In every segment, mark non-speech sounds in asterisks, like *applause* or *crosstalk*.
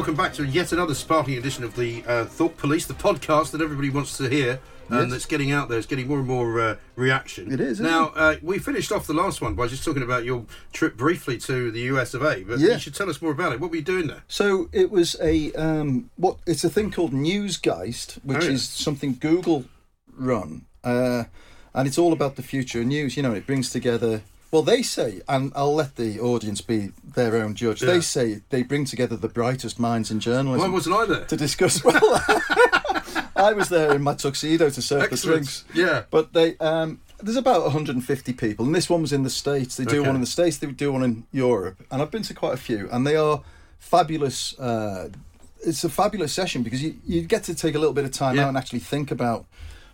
Welcome back to yet another sparkling edition of the uh, Thought Police, the podcast that everybody wants to hear and Yes. that's getting out there. It's getting more and more uh, reaction. It is, isn't Now, uh, we finished off the last one by just talking about your trip briefly to the US of A, but Yeah. you should tell us more about it. What were you doing there? So it was a um, what? It's a thing called Newsgeist, which Oh, yeah. is something Google run, uh, and it's all about the future of news. You know, it brings together. Well, they say, and I'll let the audience be their own judge. Yeah. They say they bring together the brightest minds in journalism. Why wasn't I there? to discuss. *laughs* Well, *laughs* I was there in my tuxedo to serve the drinks. Yeah. But they um, there's about 150 people, and this one was in the states. They do Okay. one in the states, they do one in Europe, and I've been to quite a few, and they are fabulous. Uh, it's a fabulous session because you, you get to take a little bit of time Yeah. out and actually think about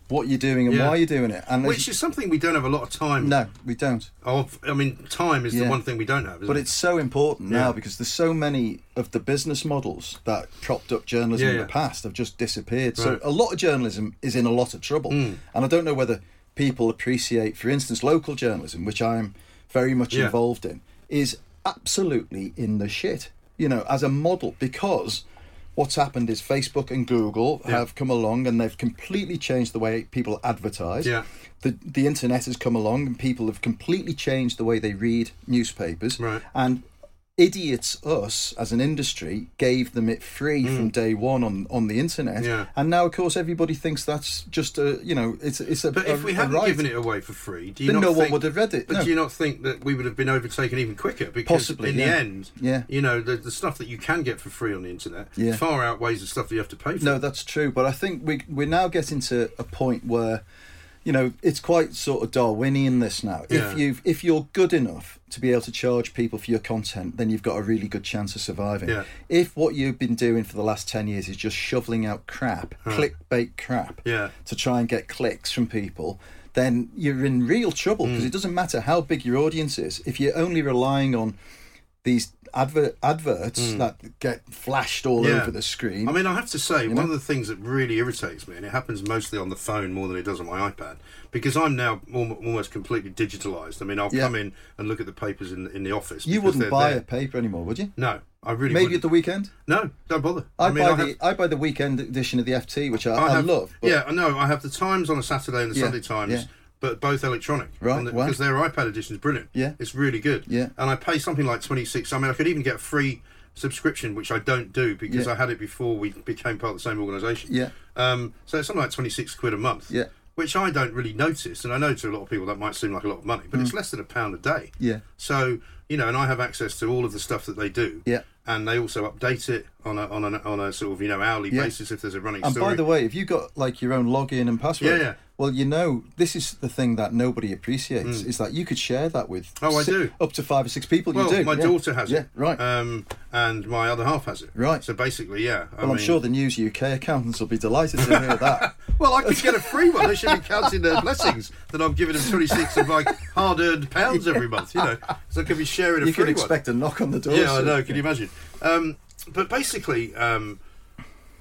what you're doing and Yeah. why you're doing it. And Which is something we don't have a lot of time no, we don't. of. I mean, time is the one thing we don't have. Isn't But it? it's so important Yeah. now because there's so many of the business models that propped up journalism Yeah, in the past have just disappeared. So Right. Hmm. a lot of journalism is in a lot of trouble. And I don't know whether people appreciate, for instance, local journalism, which I'm very much Yeah. involved in, is absolutely in the shit, you know, as a model because what's happened is Facebook and Google Yeah. have come along and they've completely changed the way people advertise. Yeah. The, the internet has come along and people have completely changed the way they read newspapers. Right. And idiots, us as an industry, gave them it free mm. from day one on, on the internet. Yeah. And now, of course, everybody thinks that's just a, you know, it's, it's a. But a, if we hadn't right. given it away for free, do you Then not no one would have read it, But no. do you not think that we would have been overtaken even quicker? Because Possibly, in yeah. the end, Yeah. you know, the, the stuff that you can get for free on the internet Yeah. far outweighs the stuff that you have to pay for. No, that's true. But I think we we're now getting to a point where, you know, it's quite sort of Darwinian this now. Yeah. If you if you're good enough to be able to charge people for your content, then you've got a really good chance of surviving. Yeah. If what you've been doing for the last ten years is just shoveling out crap, clickbait crap, Yeah. to try and get clicks from people. Then you're in real trouble Mm. because it doesn't matter how big your audience is. If you're only relying on these advert adverts that get flashed all Mm. Yeah. over the screen, I mean, I have to say, one know? of the things that really irritates me, and it happens mostly on the phone more than it does on my iPad, because I'm now almost completely digitalised. I mean, I'll Yeah. come in and look at the papers in in the office. You wouldn't buy there. a paper anymore, would you? No, I really Maybe wouldn't. at the weekend. No, don't bother. I, mean, buy I the I buy the weekend edition of the FT, which I, I I, love. But yeah, I know. I have the Times on a Saturday and the Yeah, Sunday Times. But both electronic. Right, the- wow. Because their iPad edition is brilliant. Yeah. It's really good. Yeah. And I pay something like 26. I mean, I could even get a free subscription, which I don't do because Yeah. I had it before we became part of the same organisation. Yeah. Um, so it's something like 26 quid a month. Yeah. Which I don't really notice. And I know to a lot of people that might seem like a lot of money, but it's less than a pound a day. Mm. Yeah. So, you know, and I have access to all of the stuff that they do. Yeah. And they also update it on a, on a, on a sort of, you know, hourly Yeah. basis if there's a running and story. by the way, if you got like your own login and password, Yeah, yeah. well, you know, this is the thing that nobody appreciates is that you could share that with Oh, I do. up to five or six people. Well, you do. my yeah. daughter has yeah, it. right. Um, and my other half has it. Right. So basically, yeah. I well, I'm sure the News UK accountants will be delighted to hear that. *laughs* Well, I could get a free one. They should be counting their blessings that I'm giving them 26 of like hard-earned pounds every month. You know, so I could be sharing a You free can one. expect a knock on the door. Yeah, I know. Can you imagine? Um, but basically, um,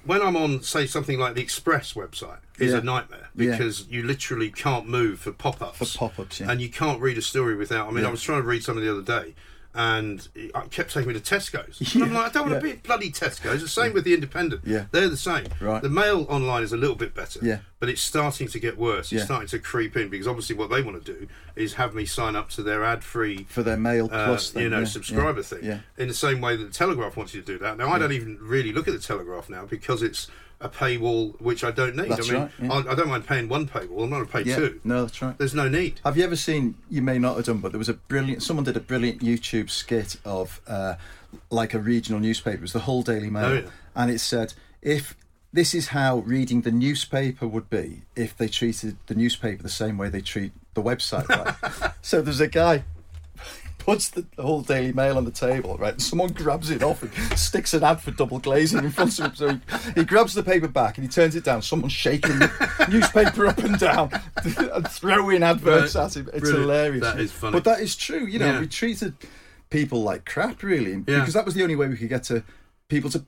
when I'm on, say, something like the Express website, is Yeah. a nightmare Yeah. because you literally can't move for pop-ups. For pop-ups, yeah. And you can't read a story without. I mean, I was trying to read something the other day. And it I kept taking me to Tesco's. And I'm like, I don't want to yeah. be at bloody Tesco's. The same with the Independent. Yeah. They're the same. Right. The mail online is a little bit better. Yeah. But it's starting to get worse. It's Yeah. starting to creep in because obviously what they want to do is have me sign up to their ad-free for their mail uh, plus, thing, you know, yeah, subscriber yeah, thing. Yeah. In the same way that the Telegraph wants you to do that. Now, I don't even really look at the Telegraph now because it's a paywall which I don't need. That's I mean, right, yeah. I, I don't mind paying one paywall. I'm not going to pay Yeah. two. No, that's right. There's no need. Have you ever seen? You may not have done, but there was a brilliant. Someone did a brilliant YouTube skit of uh, like a regional newspaper. It was the Hull Daily Mail, Oh, yeah. and it said if this is how reading the newspaper would be if they treated the newspaper the same way they treat the website. Right? *laughs* so there's a guy puts the Hull Daily Mail on the table, right? And someone grabs it off and sticks an ad for double glazing in front of him. So he, he grabs the paper back and he turns it down. Someone's shaking the *laughs* newspaper up and down and throwing adverts Right. at him. It's Brilliant. hilarious. That is funny. But that is true. You know, Yeah. we treated people like crap, really, Yeah. because that was the only way we could get to people to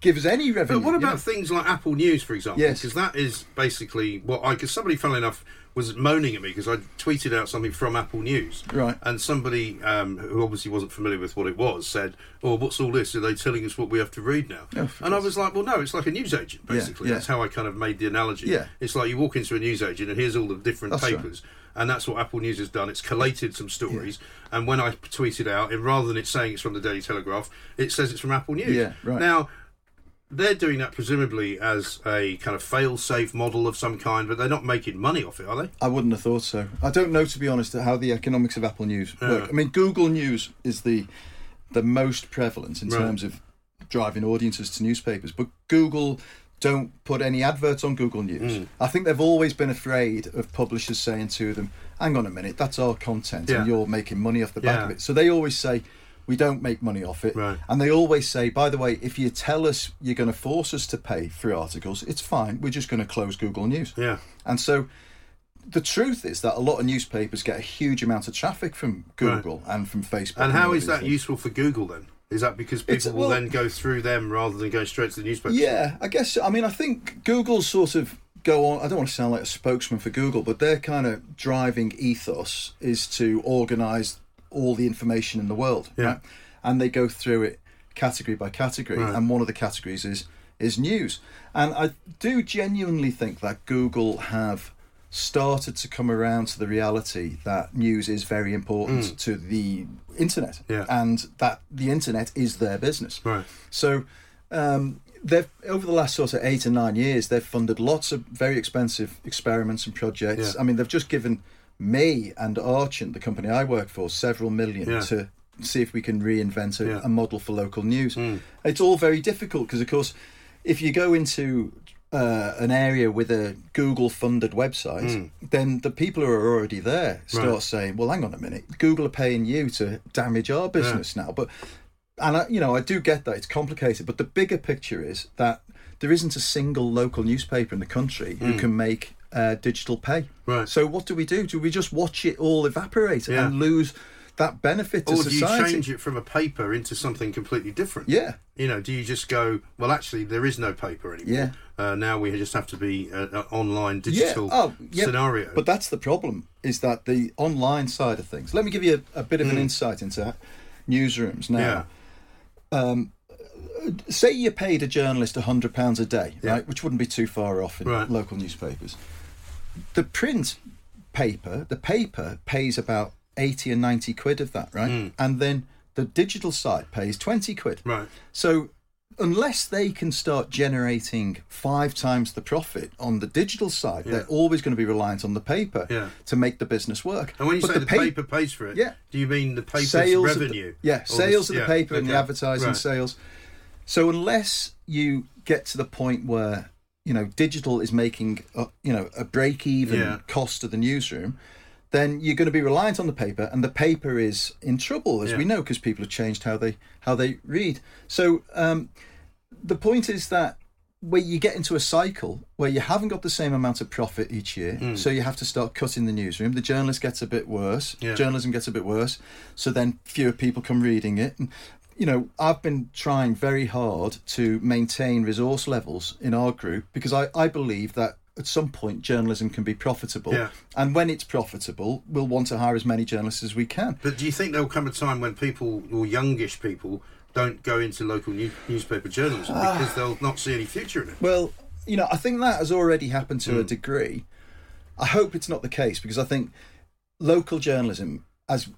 give us any revenue. But what you about know? things like Apple News, for example? Yes. Because that is basically what I. Because somebody, funnily enough, was moaning at me because I tweeted out something from Apple News. Right. And somebody um, who obviously wasn't familiar with what it was said, "Oh, what's all this? Are they telling us what we have to read now?" Oh, and I was like, "Well, no, it's like a newsagent, Yeah, basically. yeah. That's how I kind of made the analogy. Yeah. It's like you walk into a newsagent and here's all the different That's right. papers." And that's what Apple News has done. It's collated some stories, and when I tweet it out, and rather than it saying it's from the Daily Telegraph, it says it's from Apple News. Yeah, right. Now, they're doing that presumably as a kind of fail-safe model of some kind, but they're not making money off it, are they? I wouldn't have thought so. I don't know, to be honest, how the economics of Apple News work. Yeah. I mean, Google News is the the most prevalent in Right. terms of driving audiences to newspapers, but Google don't put any adverts on Google News. Mm. I think they've always been afraid of publishers saying to them, "Hang on a minute, that's our content, Yeah. and you're making money off the back Yeah. of it." So they always say. We don't make money off it. Right. And they always say, by the way, if you tell us you're going to force us to pay for articles, it's fine. We're just going to close Google News. Yeah. And so the truth is that a lot of newspapers get a huge amount of traffic from Google and from Facebook. And how all is that things. useful for Google then? Is that because people It's- will well- then go through them rather than go straight to the newspaper? Yeah, I guess. I mean, I think Google sort of go on. I don't want to sound like a spokesman for Google, but their kind of driving ethos is to organise all the information in the world. Yeah. Right? And they go through it category by category, Right. and one of the categories is is news. And I do genuinely think that Google have started to come around to the reality that news is very important to the internet Mm. Yeah. and that the internet is their business. Right. So um, they've over the last sort of eight or nine years, they've funded lots of very expensive experiments and projects. Yeah. I mean, they've just given me and Archant, the company I work for, several million Yeah. to see if we can reinvent a, Yeah. a model for local news. Mm. It's all very difficult because, of course, if you go into uh, an area with a Google funded website, then the people who are already there start Mm. Right. saying, "Well, hang on a minute, Google are paying you to damage our business now." But and I, you know, I do get that it's complicated, but the bigger picture is that there isn't a single local newspaper in the country who can make uh, digital pay. Right. So what do we do? Do we just watch it all evaporate Yeah. and lose that benefit to Or do you change it from a paper into something completely different? Yeah. You know, do you just go, well, actually, there is no paper anymore. Yeah. Uh, now we just have to be uh, uh, online digital Yeah. Oh, yeah. scenario. But that's the problem, is that the online side of things. Let me give you a, a bit of an Hmm. insight into newsrooms now. yeah. Say you paid a journalist hundred pounds a day, Yeah. right, which wouldn't be too far off in Right. local newspapers. The print paper, the paper pays about eighty and ninety quid of that, right, Hmm. and then the digital side pays twenty quid. Right. So unless they can start generating five times the profit on the digital side, Yeah. they're always going to be reliant on the paper Yeah. to make the business work. And when you But say the, pa- paper pays for it, Yeah. do you mean the paper's sales of the- revenue? yeah, sales of the yeah, paper and the advertising Right. sales. So unless you get to the point where you know digital is making a, you know a break even Yeah. cost of the newsroom, then you're going to be reliant on the paper, and the paper is in trouble, as Yeah. we know, because people have changed how they how they read. So um, the point is that where you get into a cycle where you haven't got the same amount of profit each year, Hmm. so you have to start cutting the newsroom. The journalist gets a bit worse. Yeah. Journalism gets a bit worse. So then fewer people come reading it. And, you know, I've been trying very hard to maintain resource levels in our group because I, I believe that at some point journalism can be profitable. Yeah. And when it's profitable, we'll want to hire as many journalists as we can. But do you think there'll come a time when people, or youngish people, don't go into local new- newspaper journalism Ah. because they'll not see any future in it? Well, you know, I think that has already happened Hmm. to a degree. I hope it's not the case because I think local journalism, as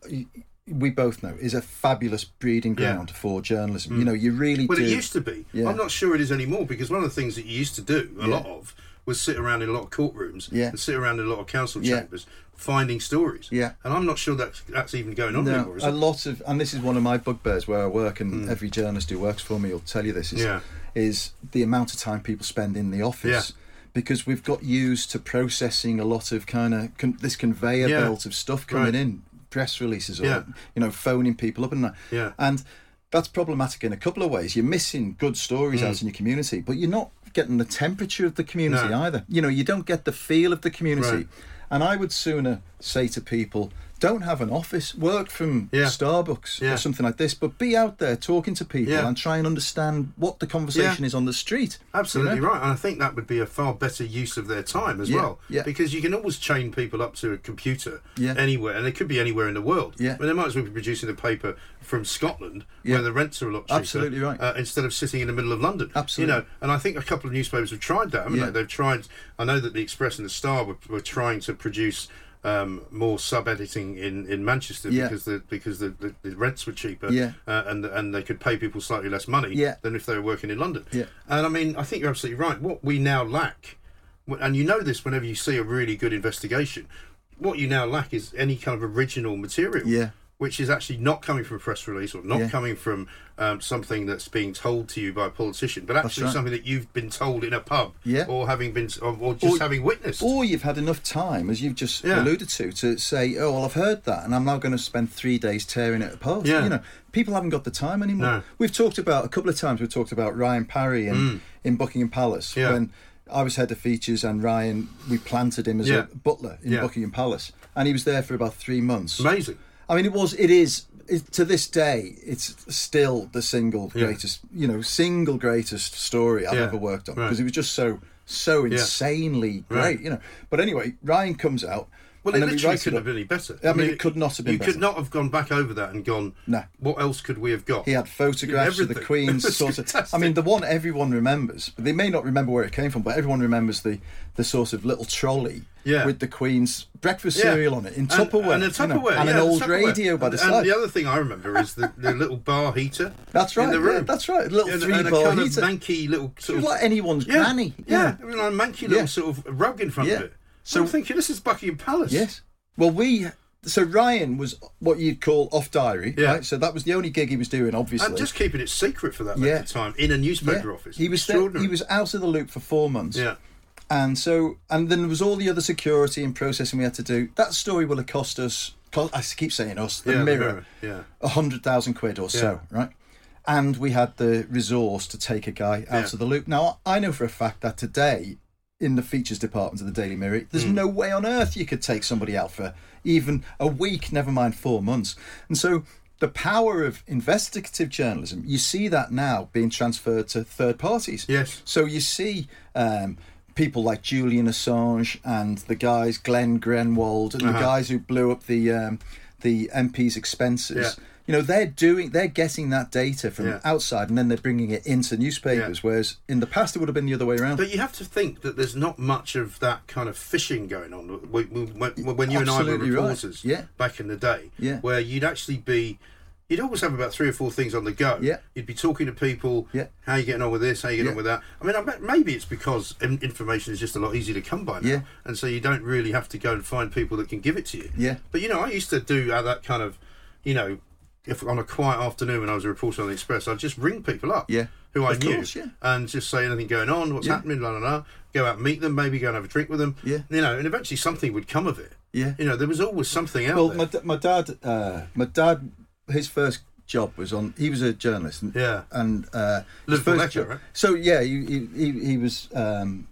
we both know, is a fabulous breeding Yeah. Ground for journalism. Mm. You know, you really Well, do. it used to be. Yeah. I'm not sure it is anymore because one of the things that you used to do a Yeah. lot of was sit around in a lot of courtrooms Yeah. and sit around in a lot of council Yeah. chambers finding stories. Yeah. And I'm not sure that's, that's even going on no, anymore, is a it? lot of, and this is one of my bugbears where I work, and mm. every journalist who works for me will tell you this: is. Yeah. is the amount of time people spend in the office. Yeah. Because we've got used to processing a lot of kind of con- this conveyor Yeah. belt of stuff coming Right. in, press releases, or Yeah. you know, phoning people up and that. Yeah. And that's problematic in a couple of ways. You're missing good stories out mm. in your community, but you're not getting the temperature of the community No. either. You know, you don't get the feel of the community. Right. And I would sooner say to people, don't have an office. Work from Yeah. Starbucks Yeah. or something like this, but be out there talking to people Yeah. and try and understand what the conversation is on the street. you Absolutely know? right, and I think that would be a far better use of their time as well. yeah. Because you can always chain people up to a computer anywhere, and it could be anywhere in the world. Yeah. But they might as well be producing the paper from Scotland, where the rents are a lot cheaper. Absolutely right. Uh, instead of sitting in the middle of London. Absolutely. You know, and I think a couple of newspapers have tried that. Haven't they? They've tried. I know that the Express and the Star were, were trying to produce. Um, more sub editing in, in Manchester Yeah. because the because the, the, the rents were cheaper Yeah. uh, and and they could pay people slightly less money Yeah. than if they were working in London. Yeah. And I mean, I think you're absolutely right. What we now lack, and you know this whenever you see a really good investigation, what you now lack is any kind of original material. Yeah. Which is actually not coming from a press release or not Yeah. coming from um, something that's being told to you by a politician, but actually right. something that you've been told in a pub, Yeah. or having been, or, or just Or- having witnessed. Or you've had enough time, as you've just Yeah. alluded to, to say, "Oh, well, I've heard that, and I'm now going to spend three days tearing it apart." Yeah. You know, people haven't got the time anymore. No. We've talked about a couple of times. We've talked about Ryan Parry in in Buckingham Palace Mm. Yeah. when I was head of features, and Ryan we planted him as Yeah. a butler in. Buckingham Palace, and he was there for about three months. Amazing. I mean, it was. It is. It, to this day, it's still the single Yeah. greatest, you know, single greatest story I've Yeah. ever worked on Right. because it was just so, so insanely great, Right. you know. But anyway, Ryan comes out. Well, and it literally couldn't have been any better. I mean, it could not have been You better. could not have gone back over that and gone. No. What else could we have got? He had photographs of the Queen's *laughs* sort of. I mean, the one everyone remembers, but they may not remember where it came from. But everyone remembers the the sort of little trolley Yeah. with the Queen's breakfast Yeah. cereal on it in Tupperware, and, a you know, Tupperware, and an old Tupperware. radio by the and, side. And the other thing I remember is the, the little bar heater. *laughs* That's right. In the yeah, room. that's right. A little and, three and a bar kind heater. of manky little sort of like anyone's yeah, granny. Yeah, I mean, a manky little Yeah. sort of rug in front Yeah. of it. So- I'm thinking this is Buckingham Palace. Yes. Well, we. So Ryan was what you'd call off diary, Yeah. right? So that was the only gig he was doing, obviously. And just keeping it secret for that length Yeah. of time in a newspaper Yeah. office. He was there, he was out of the loop for four months. Yeah. And so, and then there was all the other security and processing we had to do. That story will have cost us. co- I keep saying us. The Yeah, the mirror, Mirror, yeah. a hundred thousand quid or so, right? And we had the resource to take a guy out of the loop. Now I know for a fact that today, in the features department of the Daily Mirror, there's Hmm. no way on earth you could take somebody out for even a week, never mind four months. And so. The power of investigative journalism, you see that now being transferred to third parties. Yes. So you see um, people like Julian Assange and the guys Glenn Greenwald and the Uh-huh. guys who blew up the um, the MP's expenses. Yeah. You know, they're doing, they're getting that data from Yeah. outside and then they're bringing it into newspapers. Yeah. Whereas in the past, it would have been the other way around. But you have to think that there's not much of that kind of fishing going on when, when, when you and I were Absolutely right. reporters Yeah. back in the day, Yeah. where you'd actually be, you'd always have about three or four things on the go. Yeah. You'd be talking to people, Yeah. how you getting on with this, how you getting Yeah. on with that. I mean, I bet maybe it's because information is just a lot easier to come by now, Yeah. and so you don't really have to go and find people that can give it to you. Yeah. But you know, I used to do uh, that kind of, you know. If on a quiet afternoon when I was a reporter on the Express, I'd just ring people up Yeah. who I Of knew course, yeah. and just say anything going on, what's Yeah. happening, la la la. Go out and meet them, maybe go and have a drink with them. Yeah. You know, and eventually something would come of it. Yeah. You know, there was always something out Well, there. my, d- my dad, uh, my dad, his first job was on. He was a journalist. And, Yeah. And uh, Liverpool first Echo, right? So yeah, he he, he, he was um,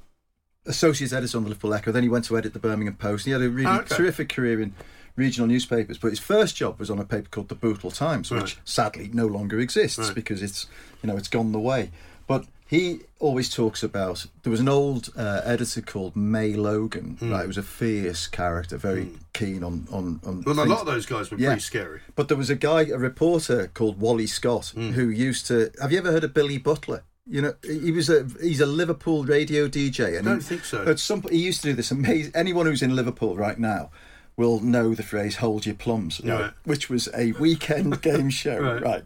associate editor on the Liverpool Echo. Then he went to edit the Birmingham Post. He had a really Oh, okay. terrific career in regional newspapers. But his first job was on a paper called the Bootle Times, which Right. sadly no longer exists Right. because it's you know it's gone the way. But he always talks about there was an old uh, editor called May Logan. Hmm. Right, who was a fierce character, very keen on on on. Well, a lot of those guys were Yeah. pretty scary. But there was a guy, a reporter called Wally Scott, Hmm. who used to. Have you ever heard of Billy Butler? You know, he was a he's a Liverpool radio DJ, and I don't he, think so. At some he used to do this amazing. Anyone who's in Liverpool right now will know the phrase "hold your plums," right? Right. which was a weekend *laughs* game show, Right. right.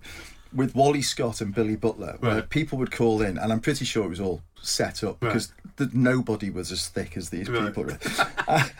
With Wally Scott and Billy Butler, where Right. people would call in, and I'm pretty sure it was all set up Right. because th- nobody was as thick as these Right. people. *laughs*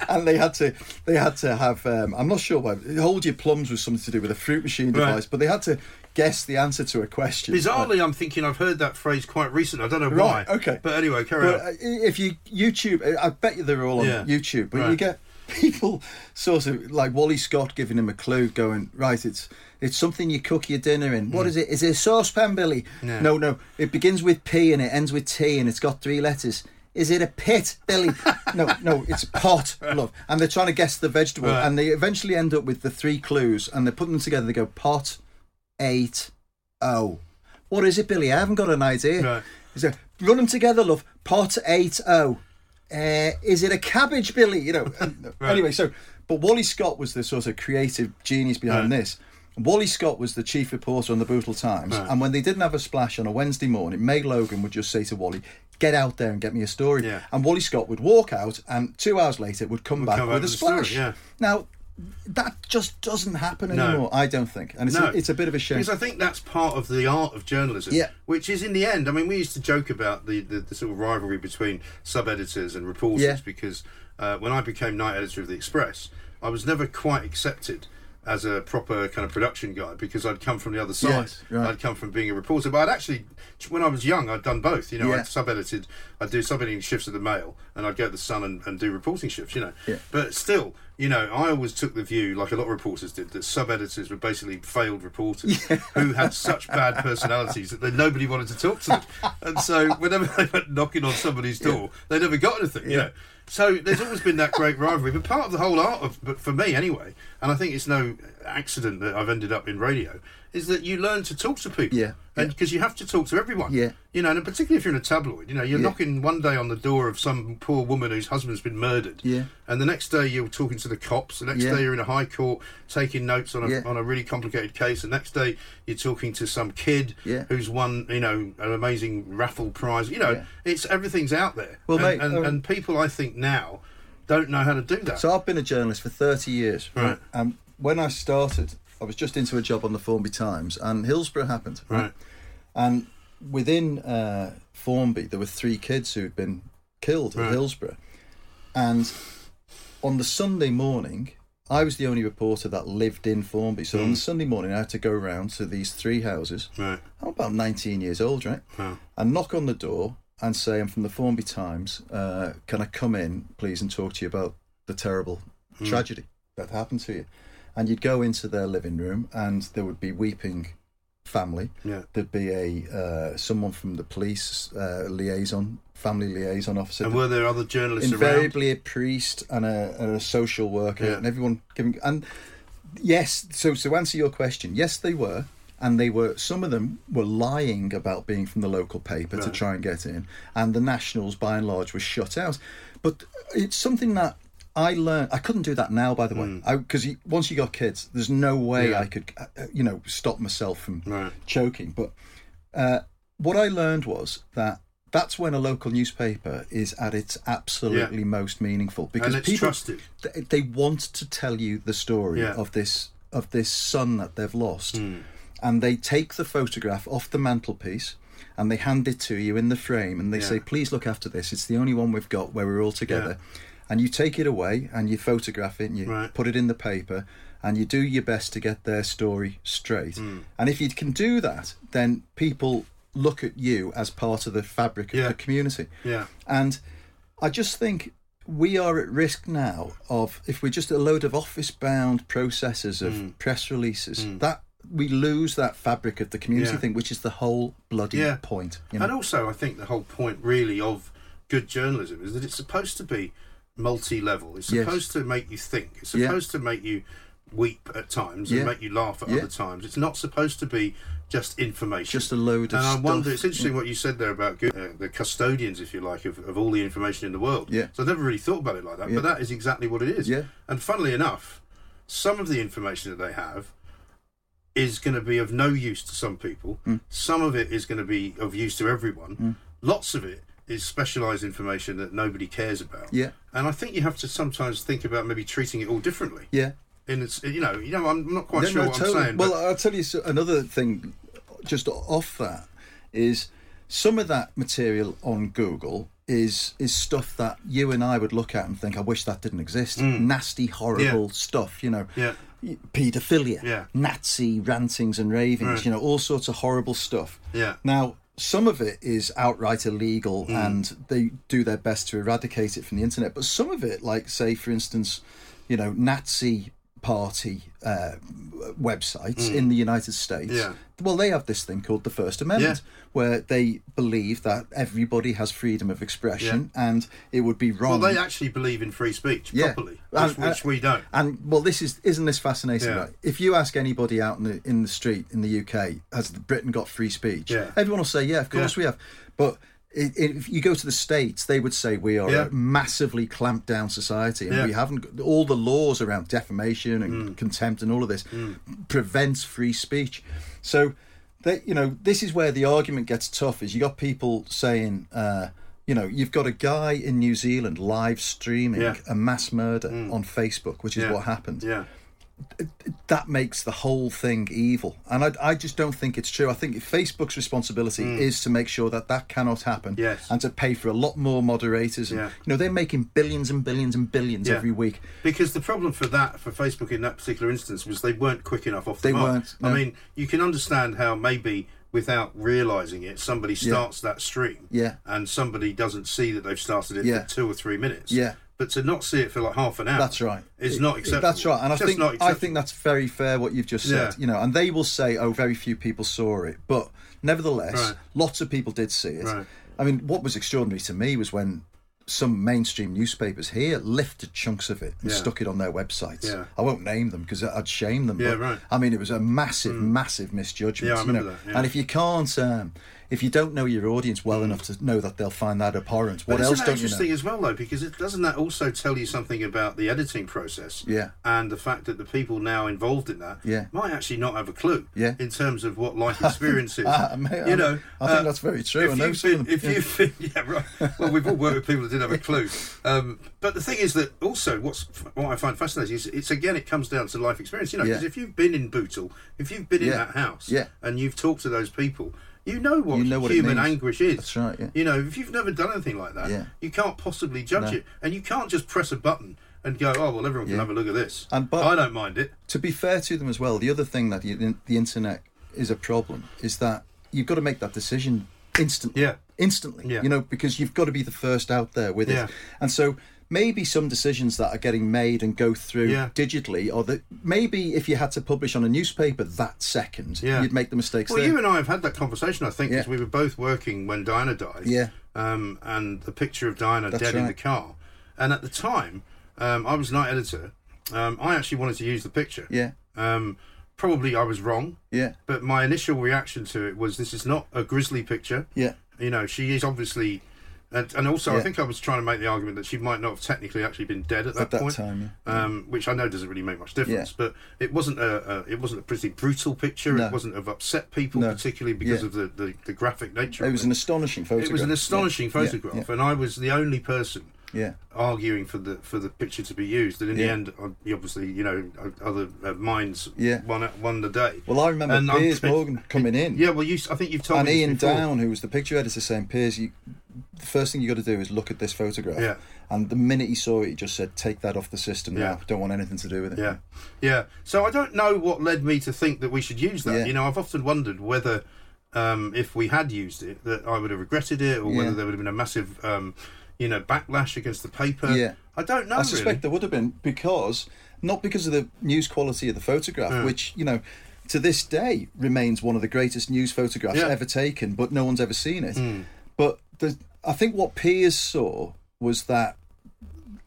And they had to, they had to have. Um, I'm not sure why. Hold your plums was something to do with a fruit machine Right. device, but they had to guess the answer to a question. Bizarrely, I'm thinking I've heard that phrase quite recently. I don't know why. Okay. But anyway, carry But on. uh, if you YouTube, I bet you they're all on Yeah. YouTube. But you get people sort of like Wally Scott giving him a clue, going right. It's it's something you cook your dinner in. What hmm. is it? Is it a saucepan, Billy? Yeah. No, no. It begins with P and it ends with T and it's got three letters. is it a pit, Billy? *laughs* no, no, it's pot, love. And they're trying to guess the vegetable, Right. and they eventually end up with the three clues, and they're putting them together. They go pot, eight, oh. What is it, Billy? I haven't got an idea. Right. So run them together, love. Pot eight oh. Uh, is it a cabbage, Billy? You know. *laughs* Right. Anyway, so but Wally Scott was the sort of creative genius behind Right. this. Wally Scott was the chief reporter on the Bootle Times, Right. and when they didn't have a splash on a Wednesday morning, May Logan would just say to Wally, "Get out there and get me a story." Yeah. And Wally Scott would walk out, and two hours later would come back come with back a with a story, splash. yeah. Now, that just doesn't happen No. anymore. I don't think, and it's No. a, it's a bit of a shame. Because I think that's part of the art of journalism. Yeah. Which is in the end, I mean, we used to joke about the, the, the sort of rivalry between sub editors and reporters Yeah. because uh, when I became night editor of the Express, I was never quite accepted as a proper kind of production guy because I'd come from the other side. Yes, right. I'd come from being a reporter, but I'd actually, when I was young, I'd done both. You know, Yeah. I'd sub edited, I'd do sub editing shifts at the Mail, and I'd go to the Sun and, and do reporting shifts, you know. Yeah. But still, you know, I always took the view, like a lot of reporters did, that sub editors were basically failed reporters *laughs* who had such bad personalities that they, nobody wanted to talk to them. *laughs* And so whenever they went knocking on somebody's door, they never got anything, you know. So there's always been that great rivalry. But part of the whole art of, but for me anyway, and I think it's no accident that I've ended up in radio, is that you learn to talk to people. Yeah, And because you have to talk to everyone. Yeah. You know, and particularly if you're in a tabloid, you know, you're Yeah. knocking one day on the door of some poor woman whose husband's been murdered. Yeah. And the next day you're talking to the cops. The next Yeah. day you're in a high court taking notes on a Yeah. on a really complicated case. The next day you're talking to some kid Yeah. who's won, you know, an amazing raffle prize. You know, Yeah. it's everything's out there. Well, and, mate, and, um, and people I think now don't know how to do that. So I've been a journalist for 30 years. Right. And when I started, I was just into a job on the Formby Times, and Hillsborough happened. right. And within uh, Formby, there were three kids who'd been killed Right. at Hillsborough. And on the Sunday morning, I was the only reporter that lived in Formby. So on Hmm. the Sunday morning, I had to go around to these three houses. Right. I'm about 19 years old, right? Wow. and knock on the door and say, I'm from the Formby Times. Uh, can I come in, please, and talk to you about the terrible Hmm. tragedy that happened to you? And you'd go into their living room, and there would be weeping family. Yeah. There'd be a uh, someone from the police uh, liaison, family liaison officer. And were there other journalists around? invariably a priest and a, and a social worker, Yeah. and everyone giving. And yes, so to answer your question, yes, they were. And they were, some of them were lying about being from the local paper to try and get in. And the Nationals, by and large, were shut out. But it's something that I learned. I couldn't do that now, by the way, because once you got kids, there's no way Hmm. Yeah. I could, uh, uh, you know, stop myself from Right. choking. But uh, what I learned was that that's when a local newspaper is at its absolutely most meaningful because people trusted. th- they want to tell you the story Yeah. of this of this son that they've lost, Hmm. and they take the photograph off the mantelpiece. And they hand it to you in the frame, and they Yeah. say, "Please look after this. It's the only one we've got where we're all together." And you take it away, and you photograph it, and you Right. put it in the paper, and you do your best to get their story straight. Hmm. And if you can do that, then people look at you as part of the fabric of Yeah. the community. Yeah. And I just think we are at risk now of if we're just a load of office bound processes of Mm. press releases, that we lose that fabric of the community Yeah. thing, which is the whole bloody Yeah. point. You know? And also, I think the whole point really of good journalism is that it's supposed to be multi-level. It's Yes. supposed to make you think. It's Yeah. supposed to make you weep at times Yeah. and make you laugh at Yeah. other times. It's not supposed to be just information. Just a load of and I stuff. wonder, it's interesting what you said there about uh, the custodians, if you like, of, of all the information in the world. Yeah. So I've never really thought about it like that, Yeah. but that is exactly what it is. Yeah. And funnily enough, some of the information that they have is going to be of no use to some people. Mm. Some of it is going to be of use to everyone. Lots of it is specialised information that nobody cares about. Yeah. And I think you have to sometimes think about maybe treating it all differently. Yeah. And it's you know you know I'm not quite No, sure no, what totally. I'm saying. Well, I'll tell you another thing, just off that, is some of that material on Google is is stuff that you and I would look at and think, I wish that didn't exist. Nasty, horrible stuff, you know. Mm. yeah, Paedophilia, Yeah. Nazi rantings and ravings, Right. you know, all sorts of horrible stuff. yeah, Now, some of it is outright illegal Mm. and they do their best to eradicate it from the internet. But some of it, like, say, for instance, you know, Nazi party uh, websites in the United States. Mm. Yeah. Well, they have this thing called the First Amendment, Yeah. where they believe that everybody has freedom of expression, and it would be wrong. Well, they actually believe in free speech Yeah. properly, And- which, which we don't. And well, this is isn't this fascinating? Yeah. Right? If you ask anybody out in the in the street in the UK, has Britain got free speech? Yeah. Everyone will say, yeah, of course Yeah. we have. But if you go to the states, they would say we are Yeah. a massively clamped down society, and Yeah. Mm. we haven't got- all the laws around defamation and contempt and all of this prevents free speech. So that you know, this is where the argument gets tough. Is you got people saying. Uh, you know, you've got a guy in New Zealand live streaming Yeah. a mass murder on Facebook, which is what happened Yeah. That makes the whole thing evil. And I, I just don't think it's true. I think Facebook's responsibility is to make sure that that cannot happen Mm. Yes. and to pay for a lot more moderators. And, Yeah. You know, they're making billions and billions and billions Yeah. every week. Because the problem for that, for Facebook in that particular instance, was they weren't quick enough off the They mark. weren't, I mean, you can understand how maybe without realizing it, somebody starts that stream, Yeah. and somebody doesn't see that they've started it Yeah. for two or three minutes, Yeah. But to not see it for like half an hour, That's right. is It- not acceptable. That's right. And I think I think that's very fair what you've just said. Yeah. You know, and they will say, "Oh, very few people saw it," but nevertheless, Right. lots of people did see it. Right. I mean, what was extraordinary to me was when some mainstream newspapers here lifted chunks of it and Yeah. stuck it on their websites. Yeah. I won't name them because I'd shame them. Yeah, but, right. Mm. I mean, it was a massive, massive misjudgment. Yeah, I you know. remember that, yeah. And if you can't, um, if you don't know your audience well enough to know that they'll find that abhorrent, what else don't you interesting know? as well, though? Because it doesn't that also tell you something about the editing process? Yeah. And the fact that the people now involved in that Yeah. might actually not have a clue. Yeah. In terms of what life *laughs* experience is. Ah, mate, you know, I think uh, that's very true. If I know you've been, if you've been, *laughs* yeah, right. Well, we've all worked with people that didn't have a clue. *laughs* Um, but the thing is that also, what's what I find fascinating is it's again it comes down to life experience. You know, because Yeah. if you've been in Bootle, if you've been in that house, Yeah. and you've talked to those people. You know what You know what human anguish is. That's right, yeah. You know, if you've never done anything like that, Yeah. you can't possibly judge No. it, and you can't just press a button and go, "Oh well, everyone can Yeah. have a look at this." And but- I don't mind it. to be fair to them as well, the other thing that the, the internet is a problem is that you've got to make that decision instantly. Yeah. Instantly. Yeah. You know, because you've got to be the first out there with Yeah. it. And so maybe some decisions that are getting made and go through Yeah. digitally, or that maybe if you had to publish on a newspaper that second, Yeah. you'd make the mistakes Well, there. you and I have had that conversation, I think, because Yeah. we were both working when Diana died. Yeah. Um, and the picture of Diana That's dead in the car. And at the time, um, I was night editor. Um, I actually wanted to use the picture. yeah. Um, probably I was wrong, Yeah. but my initial reaction to it was this is not a grisly picture. Yeah. You know, she is obviously. And, and also, I think I was trying to make the argument that she might not have technically actually been dead at that, At that point, time, yeah. um, which I know doesn't really make much difference. Yeah. But it wasn't a, a it wasn't a pretty brutal picture. No. It wasn't of upset people, No. particularly because Yeah. of the, the, the graphic nature. It was an astonishing photograph. it was an astonishing Yeah. Yeah. photograph, and I was the only person Yeah. arguing for the for the picture to be used. And in the end, obviously, you know, other uh, minds Yeah. won won the day. Well, I remember And I'm- Morgan coming in. Yeah, well, you I think you've told and me this Ian before. Down, who was the picture editor, saying, "Piers, you, the first thing you got to do is look at this photograph." Yeah. And the minute he saw it, he just said, "Take that off the system Yeah. now. Don't want anything to do with it." Yeah, yeah. So I don't know what led me to think that we should use that. Yeah. You know, I've often wondered whether, um, if we had used it, that I would have regretted it, or Yeah. whether there would have been a massive, um, you know, backlash against the paper. Yeah. I don't know. I suspect really. there would have been because not because of the news quality of the photograph, Yeah. which you know. To this day, remains one of the greatest news photographs Yeah. ever taken, but no one's ever seen it. Mm. But the, I think what Piers saw was that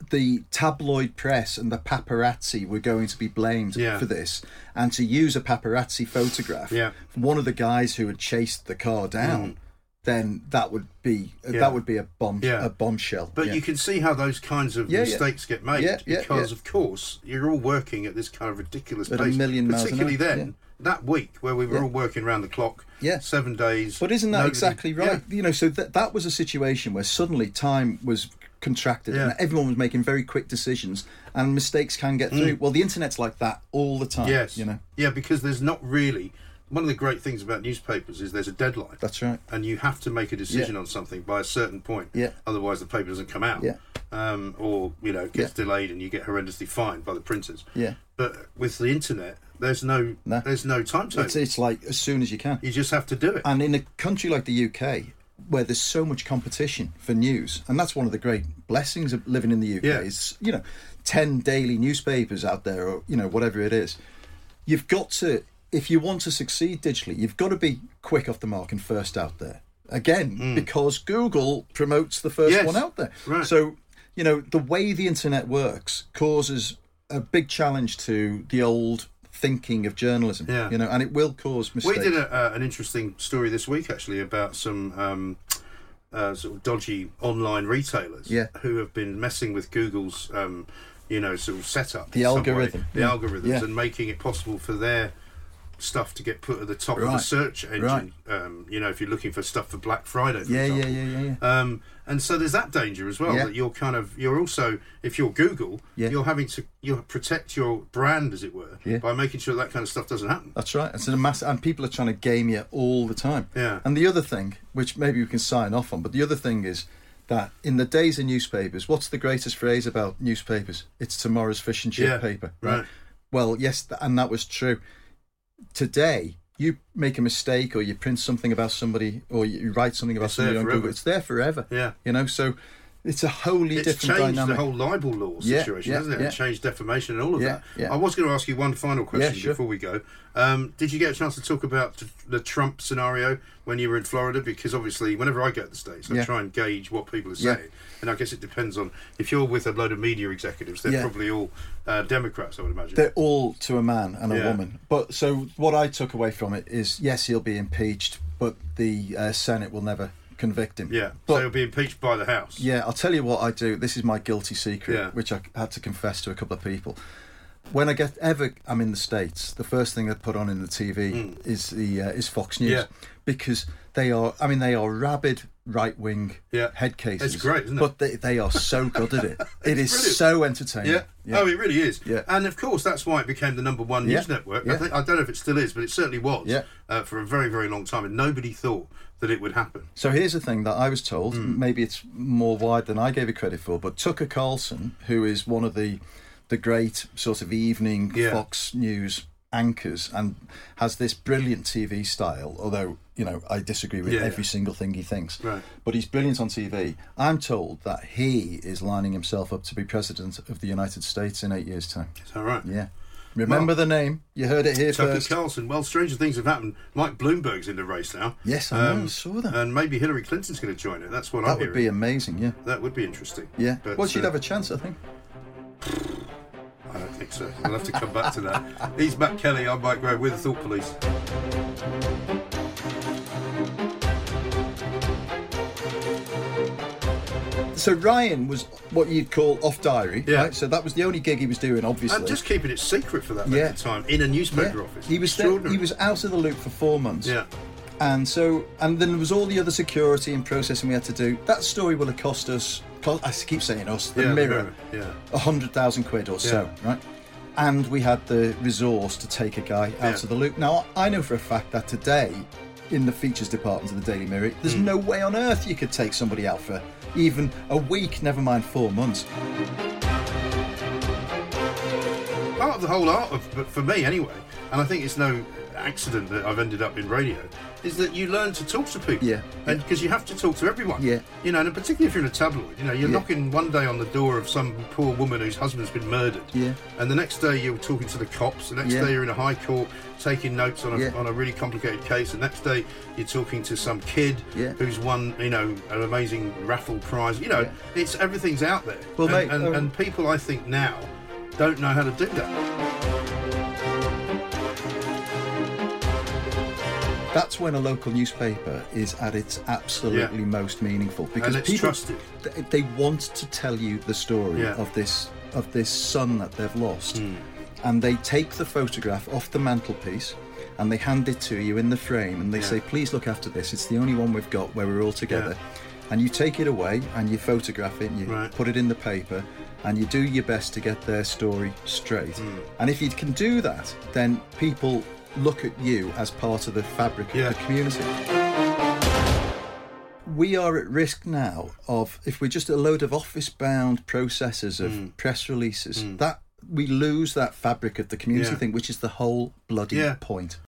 the tabloid press and the paparazzi were going to be blamed Yeah. for this, and to use a paparazzi photograph, Yeah. one of the guys who had chased the car down, then that would be Mm. Yeah. that would be a bomb Yeah. a bombshell. But you can see how those kinds of mistakes get made because, of course, you're all working at this kind of ridiculous At pace. million miles an particularly then, that week where we were Yeah. all working around the clock, Yeah. seven days. But isn't that nobody- exactly right? You know, so that that was a situation where suddenly time was contracted Yeah. and everyone was making very quick decisions and mistakes can get through. Well, the internet's like that all the time. Mm. Yes. You know, Yeah, because there's not really. One of the great things about newspapers is there's a deadline. that's right. and you have to make a decision on something by a certain point. Yeah. Otherwise, the paper doesn't come out. Yeah. Um, or you know, it gets Yeah. delayed and you get horrendously fined by the printers. Yeah. But with the internet, there's no, there's no timetable. It's, it's like as soon as you can. you just have to do it. And in a country like the UK, where there's so much competition for news, and that's one of the great blessings of living in the UK. Yeah. Is you know, ten daily newspapers out there, or you know, whatever it is. You've got to, if you want to succeed digitally, you've got to be quick off the mark and first out there. Again, because Google promotes the first Mm. Yes. one out there. Right. So, you know, the way the internet works causes a big challenge to the old thinking of journalism. Yeah. You know, and it will cause mistakes. We did a, uh, an interesting story this week actually about some um, uh, sort of dodgy online retailers Yeah. who have been messing with Google's, um, you know, sort of setup. The some way. algorithm, the yeah. algorithms, and making it possible for their stuff to get put at the top of the search engine. Right. Um, you know, if you're looking for stuff for Black Friday, for yeah, yeah, example. yeah, yeah, yeah. Um, and so there's that danger as well Yeah. that you're kind of you're also if you're Google Yeah. you're having to you protect your brand as it were Yeah. by making sure that kind of stuff doesn't happen. That's right. It's a mass, and people are trying to game you all the time. Yeah. And the other thing, which maybe we can sign off on, but the other thing is that in the days of newspapers, what's the greatest phrase about newspapers? It's tomorrow's fish and chip Yeah, paper. right. Well, yes, and that was true. Today, you make a mistake or you print something about somebody or you write something about It's somebody on. Google. It's there forever. Yeah. You know, so it's a wholly It's different changed dynamic. the whole libel law situation, yeah, hasn't it? yeah. It changed defamation and all of Yeah, that. I was going to ask you one final question sure. before we go. Um, did you get a chance to talk about the Trump scenario when you were in Florida? Because obviously, whenever I go to the States, I try and gauge what people are saying. And I guess it depends on if you're with a load of media executives, they're probably all uh, Democrats, I would imagine. They're all to a man and a woman. But so what I took away from it is yes, he'll be impeached, but the uh, Senate will never convict him. yeah. But so he'll be impeached by the House. yeah, I'll tell you what I do. This is my guilty secret, Yeah. which I had to confess to a couple of people. When I get ever I'm in the states, the first thing I put on in the TV is the uh, is Fox News. Yeah. because they are. I mean, they are rabid right wing Yeah. head cases. It's great, isn't it? But they, they are so good at it. *laughs* It is brilliant. so entertaining. Yeah. Oh, it really is. Yeah. And of course, that's why it became the number one Yeah. news network. I, Yeah. think, I don't know if it still is, but it certainly was Yeah. uh, for a very, very long time. And nobody thought that it would happen. So here's the thing that I was told. Hmm. Maybe it's more wide than I gave it credit for, but Tucker Carlson, who is one of the the great sort of evening Yeah. Fox News anchors and has this brilliant TV style. Although you know I disagree with Yeah, every yeah. single thing he thinks, Right. but he's brilliant on TV. I'm told that he is lining himself up to be president of the United States in eight years' time. Is that right? Yeah. Remember the name. You heard it here Tucker first. Carlson. Well, stranger things have happened. Mike Bloomberg's in the race now. Yes, I know. I saw that. And maybe Hillary Clinton's going to join it. That's what that I'm That would hearing. be amazing. Yeah. That would be interesting. Yeah. But, well, she'd uh, have a chance, I think. I don't think so. We'll have to come back to that. He's Matt Kelly. I'm Mike Graham with the Thought Police. So Ryan was what you'd call off diary, Yeah. right? So that was the only gig he was doing, obviously. And just keeping it secret for that length Yeah. of time in a newspaper Yeah. office. He was there, he was out of the loop for four months. Yeah. And so, and then there was all the other security and processing we had to do. That story will have cost us. I keep saying us. The yeah, Mirror, Yeah. a hundred thousand quid or so, right? And we had the resource to take a guy out Yeah. of the loop. Now I know for a fact that today, in the features department of the Daily Mirror, there's Hmm. no way on earth you could take somebody out for even a week, never mind four months. part of the whole art of, for me anyway, and I think it's no accident that I've ended up in radio, is that you learn to talk to people. Yeah. And because you have to talk to everyone. Yeah. You know, and particularly if you're in a tabloid, you know, you're Yeah. knocking one day on the door of some poor woman whose husband's been murdered. Yeah. And the next day you're talking to the cops. The next Yeah. day you're in a high court taking notes on a, Yeah. on a really complicated case. The next day you're talking to some kid Yeah. who's won, you know, an amazing raffle prize. You know, it's everything's out there. Well, and, mate, and, um, and people I think now don't know how to do that. That's when a local newspaper is at its absolutely Yeah. most meaningful because people trusted. th- they want to tell you the story Yeah. of this of this son that they've lost, Hmm. and they take the photograph off the mantelpiece and they hand it to you in the frame and they Yeah. say, "Please look after this. It's the only one we've got where we're all together." And you take it away and you photograph it and you Right. put it in the paper and you do your best to get their story straight. Hmm. And if you can do that, then people look at you as part of the fabric Yeah. of the community. We are at risk now of if we're just a load of office bound processors of Hmm. press releases, that we lose that fabric of the community Yeah. thing, which is the whole bloody Yeah. point.